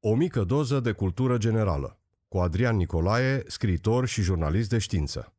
O mică doză de cultură generală cu Adrian Nicolae, scriitor și jurnalist de știință.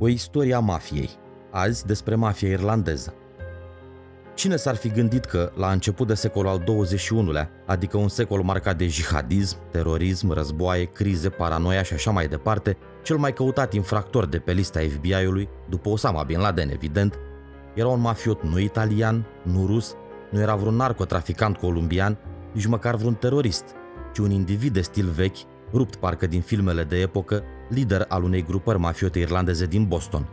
O istorie a mafiei. Azi despre mafia irlandeză. Cine s-ar fi gândit că, la început de secolul al XXI-lea, adică un secol marcat de jihadism, terorism, războaie, crize, paranoia și așa mai departe, cel mai căutat infractor de pe lista FBI-ului, după Osama Bin Laden evident, era un mafiot nu italian, nu rus, nu era vreun narcotraficant columbian, nici măcar vreun terorist, ci un individ de stil vechi, rupt parcă din filmele de epocă, lider al unei grupări mafiote irlandeze din Boston.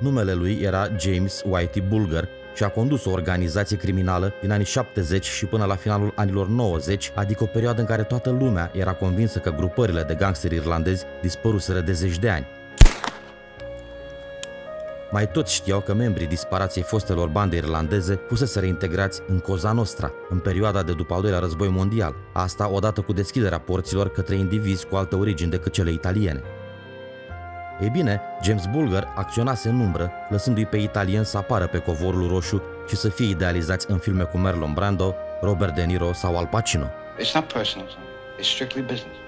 Numele lui era James Whitey Bulger și a condus o organizație criminală din anii 70 și până la finalul anilor 90, adică o perioadă în care toată lumea era convinsă că grupările de gangsteri irlandezi dispăruseră de zeci de ani. Mai toți știau că membrii disparației fostelor bande irlandeze fusese reintegrați în Coza Nostra, în perioada de după al doilea război mondial, asta odată cu deschiderea porților către indivizi cu alte origini decât cele italiene. Ei bine, James Bulger acționase în umbră, lăsându-i pe italien să apară pe covorul roșu și să fie idealizați în filme cu Marlon Brando, Robert De Niro sau Al Pacino. It's not personal, It's strictly business.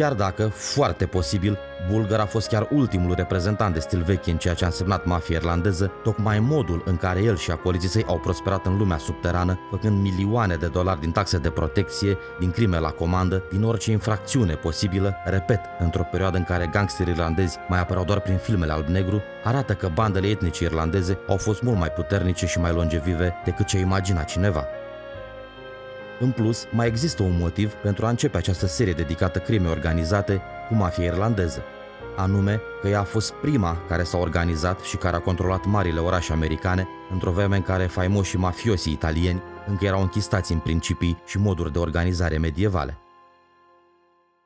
Chiar dacă, foarte posibil, Bulgar a fost chiar ultimul reprezentant de stil vechi în ceea ce a însemnat mafia irlandeză, tocmai modul în care el și acoliții săi au prosperat în lumea subterană, făcând milioane de dolari din taxe de protecție, din crime la comandă, din orice infracțiune posibilă, repet, într-o perioadă în care gangsterii irlandezi mai apăreau doar prin filmele alb-negru, arată că bandele etnice irlandeze au fost mult mai puternice și mai longevive decât ce imagina cineva. În plus, mai există un motiv pentru a începe această serie dedicată crime organizate cu mafia irlandeză, anume că ea a fost prima care s-a organizat și care a controlat marile orașe americane într-o vreme în care faimoșii mafiosi italieni încă erau închistați în principii și moduri de organizare medievale.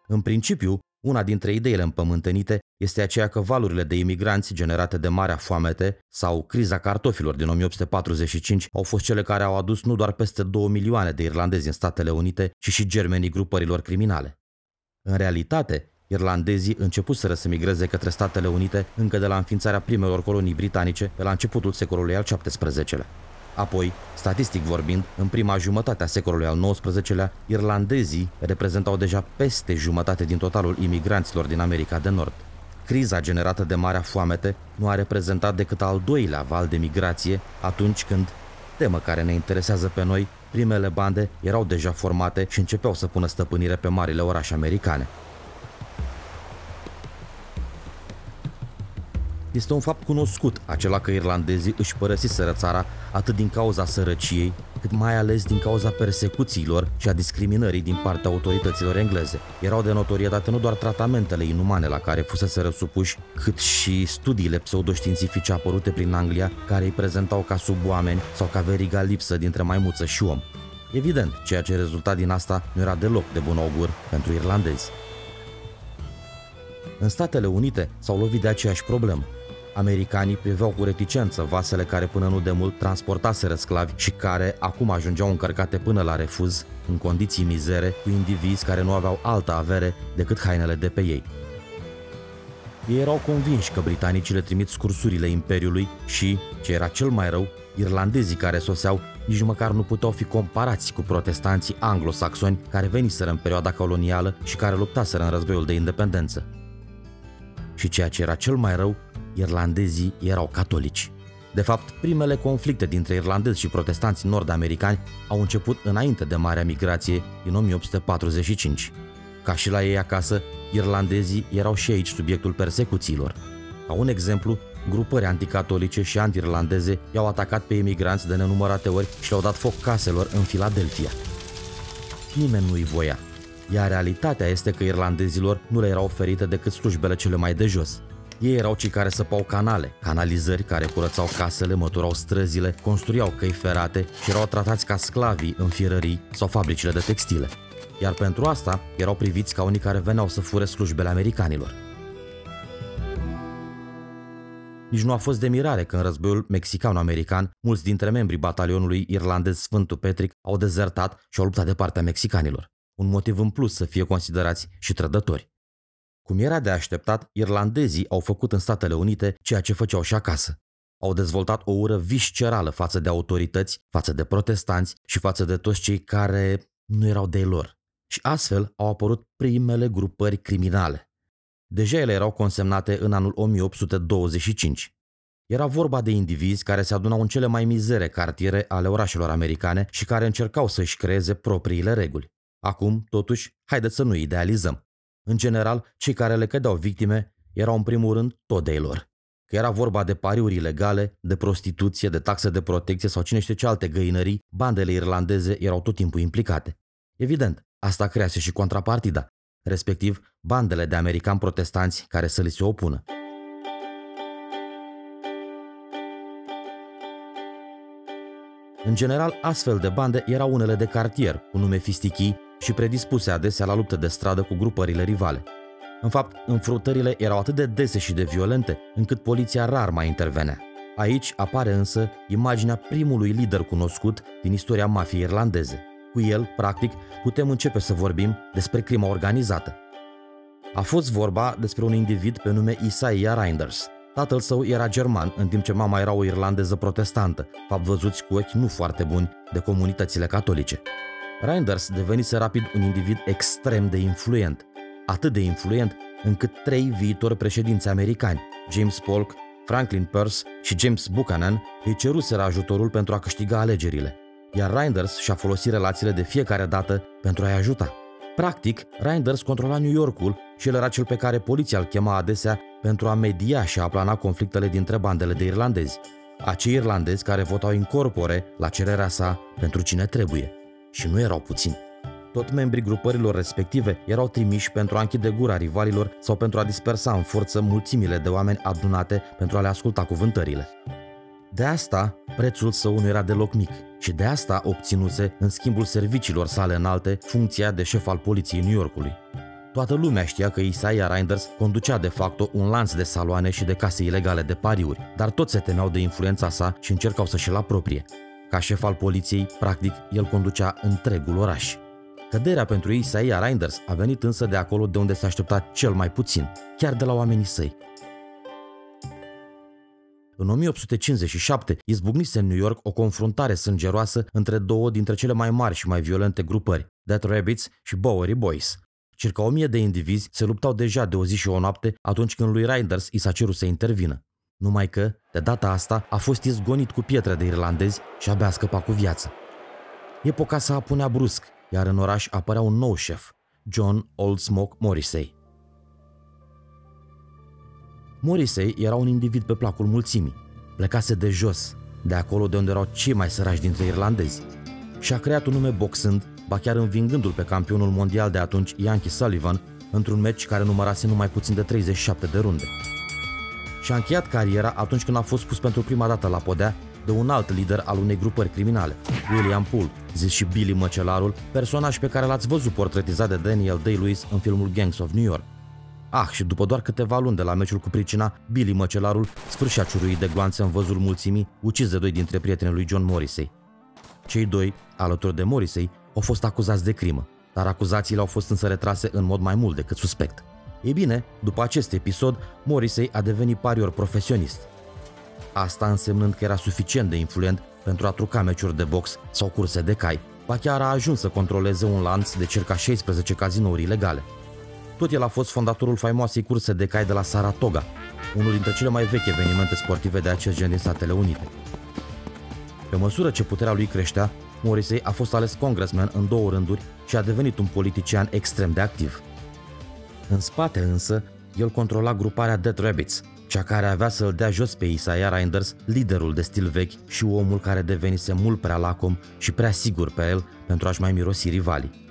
În principiu, una dintre ideile împământenite este aceea că valurile de imigranți generate de Marea Foamete sau criza cartofilor din 1845 au fost cele care au adus nu doar peste 2 milioane de irlandezi în Statele Unite, ci și germenii grupărilor criminale. În realitate, irlandezii începuseră să migreze către Statele Unite încă de la înființarea primelor colonii britanice pe la începutul secolului al XVII-lea. Apoi, statistic vorbind, în prima jumătate a secolului al XIX-lea, irlandezii reprezentau deja peste jumătate din totalul imigranților din America de Nord. Criza generată de Marea Foamete nu a reprezentat decât al doilea val de migrație atunci când, temă care ne interesează pe noi, primele bande erau deja formate și începeau să pună stăpânire pe marile orașe americane. Este un fapt cunoscut acela că irlandezii își părăsiseră țara atât din cauza sărăciei, cât mai ales din cauza persecuțiilor și a discriminării din partea autorităților engleze. Erau de notorietate nu doar tratamentele inumane la care fusese răsupuși, cât și studiile pseudoștiințifice apărute prin Anglia, care îi prezentau ca suboameni sau ca veriga lipsă dintre maimuță și om. Evident, ceea ce rezulta din asta nu era deloc de bun augur pentru irlandezi. În Statele Unite s-au lovit de aceeași problemă. Americanii priveau cu reticență vasele care până nu de mult transportaseră sclavi și care acum ajungeau încărcate până la refuz, în condiții mizere, cu indivizi care nu aveau altă avere decât hainele de pe ei. Ei erau convinși că britanicii le trimit scursurile Imperiului și, ce era cel mai rău, irlandezii care soseau nici măcar nu puteau fi comparați cu protestanții anglosaxoni care veniseră în perioada colonială și care luptaseră în războiul de independență. Și ceea ce era cel mai rău, irlandezii erau catolici. De fapt, primele conflicte dintre irlandezi și protestanți nord-americani au început înainte de Marea Migrație din 1845. Ca și la ei acasă, irlandezii erau și aici subiectul persecuțiilor. Ca un exemplu, grupări anticatolice și anti-irlandeze i-au atacat pe emigranți de nenumărate ori și le-au dat foc caselor în Filadelfia. Nimeni nu-i voia, iar realitatea este că irlandezilor nu le erau oferite decât slujbele cele mai de jos – ei erau cei care săpau canale, canalizări care curățau casele, măturau străzile, construiau căi ferate și erau tratați ca sclavii în fierării sau fabricile de textile. Iar pentru asta erau priviți ca unii care veneau să fure slujbele americanilor. Nici nu a fost de mirare că în războiul mexicano-american, mulți dintre membrii batalionului irlandez Sfântul Petric au dezertat și au luptat de partea mexicanilor. Un motiv în plus să fie considerați și trădători. Cum era de așteptat, irlandezii au făcut în Statele Unite ceea ce făceau și acasă. Au dezvoltat o ură viscerală față de autorități, față de protestanți și față de toți cei care nu erau de lor. și astfel au apărut primele grupări criminale. Deja ele erau consemnate în anul 1825. Era vorba de indivizi care se adunau în cele mai mizere cartiere ale orașelor americane și care încercau să-și creeze propriile reguli. Acum, totuși, haideți să nu idealizăm. În general, cei care le cădeau victime erau în primul rând tot de lor. Că era vorba de pariuri ilegale, de prostituție, de taxe de protecție sau cine știe ce alte găinării, bandele irlandeze erau tot timpul implicate. Evident, asta crease și contrapartida, respectiv bandele de americani protestanți care să li se opună. În general, astfel de bande erau unele de cartier, cu nume fistichii și predispuse adesea la lupte de stradă cu grupările rivale. În fapt, înfruntările erau atât de dese și de violente, încât poliția rar mai intervenea. Aici apare însă imaginea primului lider cunoscut din istoria mafiei irlandeze. Cu el, practic, putem începe să vorbim despre crima organizată. A fost vorba despre un individ pe nume Isaiah Reinders. Tatăl său era german, în timp ce mama era o irlandeză protestantă, fapt văzuți cu ochi nu foarte buni de comunitățile catolice. Reinders devenise rapid un individ extrem de influent, atât de influent încât trei viitori președinți americani, James Polk, Franklin Pierce și James Buchanan, îi ceruseră ajutorul pentru a câștiga alegerile, iar Reinders și-a folosit relațiile de fiecare dată pentru a-i ajuta. Practic, Reinders controla New Yorkul și el era cel pe care poliția îl chema adesea pentru a media și a plana conflictele dintre bandele de irlandezi, acei irlandezi care votau incorpore la cererea sa pentru cine trebuie. Și nu erau puțini. Tot membrii grupărilor respective erau trimiși pentru a închide gura rivalilor sau pentru a dispersa în forță mulțimile de oameni adunate pentru a le asculta cuvântările. De asta, prețul său nu era deloc mic și de asta obținuse, în schimbul serviciilor sale înalte, funcția de șef al poliției New Yorkului. Toată lumea știa că Isaiah Reinders conducea de fapt un lanț de saloane și de case ilegale de pariuri, dar toți se temeau de influența sa și încercau să și-l apropie. Ca șef al poliției, practic, el conducea întregul oraș. Căderea pentru Isaiah Reinders a venit însă de acolo de unde se aștepta cel mai puțin, chiar de la oamenii săi. În 1857 izbucnise în New York o confruntare sângeroasă între două dintre cele mai mari și mai violente grupări, Death Rabbits și Bowery Boys. Circa o mie de indivizi se luptau deja de o zi și o noapte atunci când lui Reinders i s-a cerut să intervină. Numai că, de data asta, a fost izgonit cu pietre de irlandezi și abia a scăpat cu viață. Epoca s-a apunea brusc, iar în oraș apărea un nou șef, John Old Smoke Morrissey. Morrissey era un individ pe placul mulțimii. Plecase de jos, de acolo de unde erau cei mai săraci dintre irlandezi. Și a creat un nume boxând, ba chiar învingându-l pe campionul mondial de atunci, Yankee Sullivan, într-un meci care numărase numai puțin de 37 de runde. Și a încheiat cariera atunci când a fost pus pentru prima dată la podea de un alt lider al unei grupări criminale, William Poole, zis și Billy Măcelarul, personaj pe care l-ați văzut portretizat de Daniel Day-Lewis în filmul Gangs of New York. Ah, și după doar câteva luni de la meciul cu pricina, Billy Măcelarul sfârșea ciuruit de gloanțe în văzul mulțimii, ucis de doi dintre prietenii lui John Morrissey. Cei doi, alături de Morrissey, au fost acuzați de crimă, dar acuzațiile au fost însă retrase în mod mai mult decât suspect. Ei bine, după acest episod, Morrissey a devenit parior profesionist. Asta însemnând că era suficient de influent pentru a truca meciuri de box sau curse de cai, ba chiar a ajuns să controleze un lanț de circa 16 cazinouri ilegale. Tot el a fost fondatorul faimoasei curse de cai de la Saratoga, unul dintre cele mai vechi evenimente sportive de acest gen din Statele Unite. Pe măsură ce puterea lui creștea, Morrissey a fost ales congressman în două rânduri și a devenit un politician extrem de activ. În spate însă, el controla gruparea Dead Rabbits, cea care avea să-l dea jos pe Isaiah Reinders, liderul de stil vechi și omul care devenise mult prea lacom și prea sigur pe el pentru a-și mai mirosi rivalii.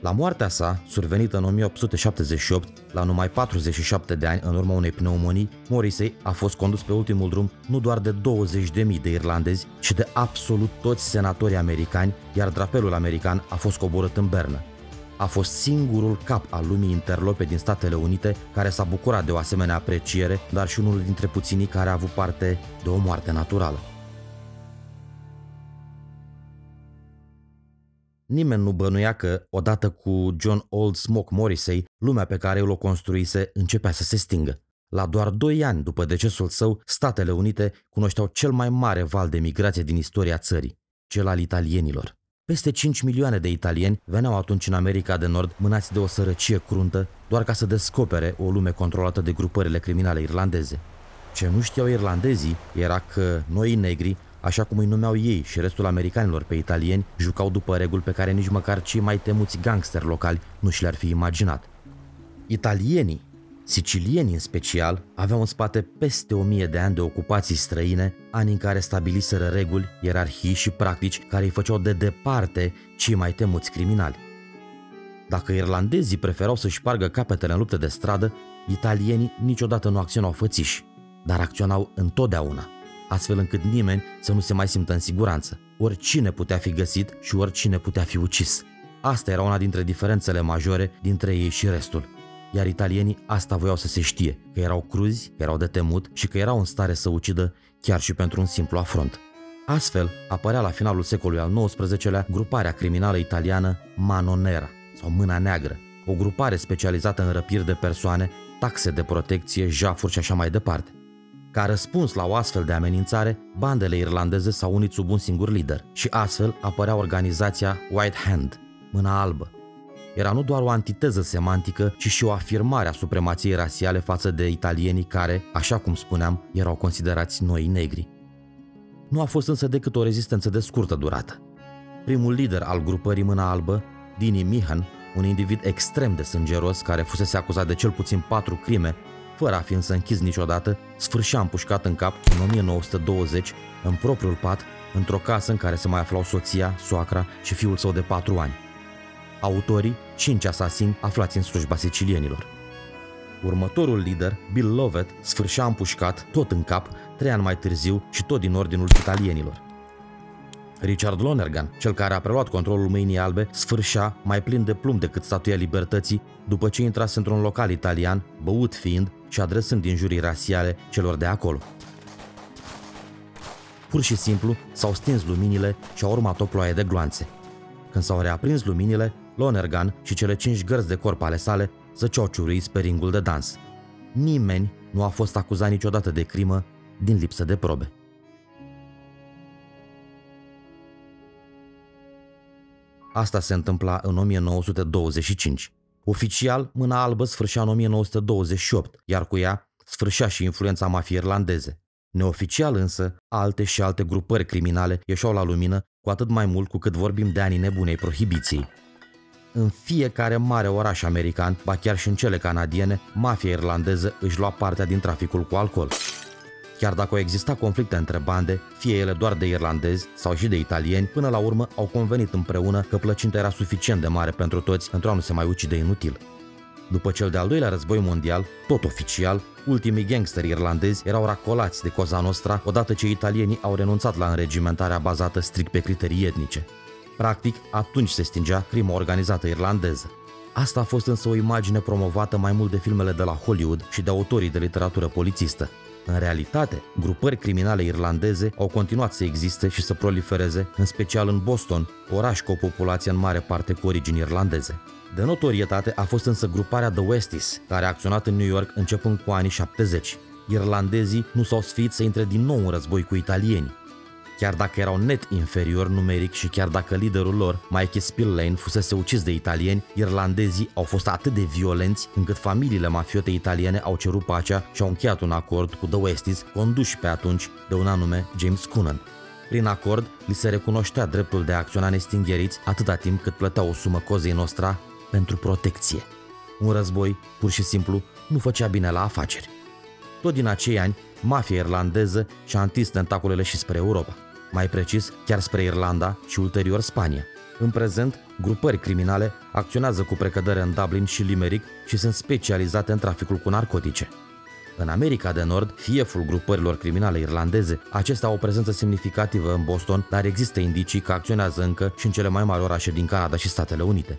La moartea sa, survenită în 1878, la numai 47 de ani în urma unei pneumonii, Morrissey a fost condus pe ultimul drum nu doar de 20.000 de irlandezi, ci de absolut toți senatorii americani, iar drapelul american a fost coborât în Bernă. A fost singurul cap al lumii interlope din Statele Unite care s-a bucurat de o asemenea apreciere, dar și unul dintre puținii care a avut parte de o moarte naturală. Nimeni nu bănuia că, odată cu John Old Smoke Morrissey, lumea pe care el o construise începea să se stingă. La doar doi ani după decesul său, Statele Unite cunoșteau cel mai mare val de migrație din istoria țării, cel al italienilor. Peste 5 milioane de italieni veneau atunci în America de Nord mânați de o sărăcie cruntă, doar ca să descopere o lume controlată de grupările criminale irlandeze. Ce nu știau irlandezii era că noi negri, așa cum îi numeau ei și restul americanilor pe italieni, jucau după reguli pe care nici măcar cei mai temuți gangsteri locali nu și le-ar fi imaginat. Italienii Sicilienii în special aveau în spate peste o mie de ani de ocupații străine, ani în care stabiliseră reguli, ierarhii și practici care îi făceau de departe cei mai temuți criminali. Dacă irlandezii preferau să-și pargă capetele în lupte de stradă, italienii niciodată nu acționau fățiși, dar acționau întotdeauna, astfel încât nimeni să nu se mai simtă în siguranță. Oricine putea fi găsit și oricine putea fi ucis. Asta era una dintre diferențele majore dintre ei și restul – iar italienii asta voiau să se știe, că erau cruzi, că erau de temut și că erau în stare să ucidă chiar și pentru un simplu afront. Astfel, apărea la finalul secolului al XIX-lea gruparea criminală italiană Mano Nera, sau Mâna Neagră, o grupare specializată în răpiri de persoane, taxe de protecție, jafuri și așa mai departe. Ca răspuns la o astfel de amenințare, bandele irlandeze s-au unit sub un singur lider și astfel apărea organizația White Hand, Mâna Albă, era nu doar o antiteză semantică, ci și o afirmare a supremației rasiale față de italienii care, așa cum spuneam, erau considerați noi negri. Nu a fost însă decât o rezistență de scurtă durată. Primul lider al grupării Mâna Albă, Dini Mihan, un individ extrem de sângeros care fusese acuzat de cel puțin patru crime, fără a fi însă închis niciodată, sfârșea împușcat în cap în 1920, în propriul pat, într-o casă în care se mai aflau soția, soacra și fiul său de patru ani autorii, cinci asasini aflați în slujba sicilienilor. Următorul lider, Bill Lovett, sfârșea împușcat, tot în cap, trei ani mai târziu și tot din ordinul italienilor. Richard Lonergan, cel care a preluat controlul mâinii albe, sfârșea mai plin de plumb decât statuia libertății după ce intrase într-un local italian, băut fiind și adresând injurii rasiale celor de acolo. Pur și simplu s-au stins luminile și a urmat o ploaie de gloanțe. Când s-au reaprins luminile, Lonergan și cele cinci gărzi de corp ale sale zăceau ciuruiți pe ringul de dans. Nimeni nu a fost acuzat niciodată de crimă din lipsă de probe. Asta se întâmpla în 1925. Oficial, mâna albă sfârșea în 1928, iar cu ea sfârșea și influența mafiei irlandeze. Neoficial însă, alte și alte grupări criminale ieșeau la lumină, cu atât mai mult cu cât vorbim de anii nebunei prohibiției. În fiecare mare oraș american, ba chiar și în cele canadiene, mafia irlandeză își lua partea din traficul cu alcool. Chiar dacă au existat conflicte între bande, fie ele doar de irlandezi sau și de italieni, până la urmă au convenit împreună că plăcinta era suficient de mare pentru toți pentru a nu se mai ucide inutil. După cel de-al doilea război mondial, tot oficial, ultimii gangsteri irlandezi erau racolați de Cosa Nostra odată ce italienii au renunțat la înregimentarea bazată strict pe criterii etnice. Practic, atunci se stingea crima organizată irlandeză. Asta a fost însă o imagine promovată mai mult de filmele de la Hollywood și de autorii de literatură polițistă. În realitate, grupări criminale irlandeze au continuat să existe și să prolifereze, în special în Boston, oraș cu o populație în mare parte cu origini irlandeze. De notorietate a fost însă gruparea The Westies, care a acționat în New York începând cu anii 70. Irlandezii nu s-au sfiit să intre din nou în război cu italienii. Chiar dacă erau net inferior numeric și chiar dacă liderul lor, Mikey Spillane, fusese ucis de italieni, irlandezii au fost atât de violenți încât familiile mafiote italiene au cerut pacea și au încheiat un acord cu The Westies, conduși pe atunci de un anume James Coonan. Prin acord, li se recunoștea dreptul de a acționa nestingheriți atâta timp cât plăteau o sumă cozei nostra pentru protecție. Un război, pur și simplu, nu făcea bine la afaceri. Tot din acei ani, mafia irlandeză și-a întins tentaculele și spre Europa mai precis chiar spre Irlanda și ulterior Spania. În prezent, grupări criminale acționează cu precădere în Dublin și Limerick și sunt specializate în traficul cu narcotice. În America de Nord, fieful grupărilor criminale irlandeze, acestea au o prezență semnificativă în Boston, dar există indicii că acționează încă și în cele mai mari orașe din Canada și Statele Unite.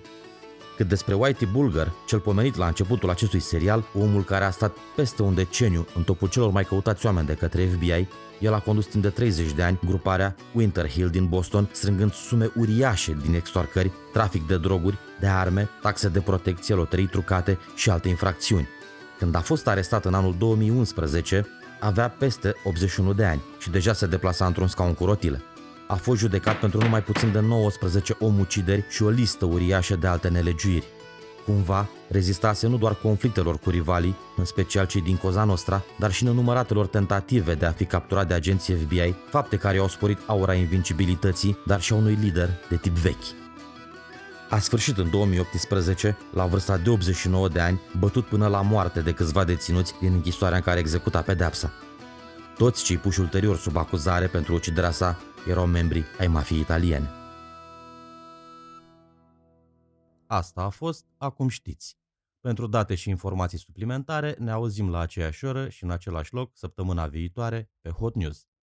Cât despre Whitey Bulger, cel pomenit la începutul acestui serial, omul care a stat peste un deceniu în topul celor mai căutați oameni de către FBI, el a condus timp de 30 de ani gruparea Winter Hill din Boston, strângând sume uriașe din extorcări, trafic de droguri, de arme, taxe de protecție, loterii trucate și alte infracțiuni. Când a fost arestat în anul 2011, avea peste 81 de ani și deja se deplasa într-un scaun cu rotile. A fost judecat pentru numai puțin de 19 omucideri și o listă uriașă de alte nelegiuiri. Cumva, rezistase nu doar conflictelor cu rivalii, în special cei din Coza Nostra, dar și nenumăratelor tentative de a fi capturat de agenții FBI, fapte care au sporit aura invincibilității, dar și a unui lider de tip vechi. A sfârșit în 2018, la vârsta de 89 de ani, bătut până la moarte de câțiva deținuți din închisoarea în care executa pedepsa. Toți cei puși ulterior sub acuzare pentru uciderea sa erau membri ai mafiei italiene. Asta a fost, acum știți. Pentru date și informații suplimentare, ne auzim la aceeași oră și în același loc săptămâna viitoare pe Hot News.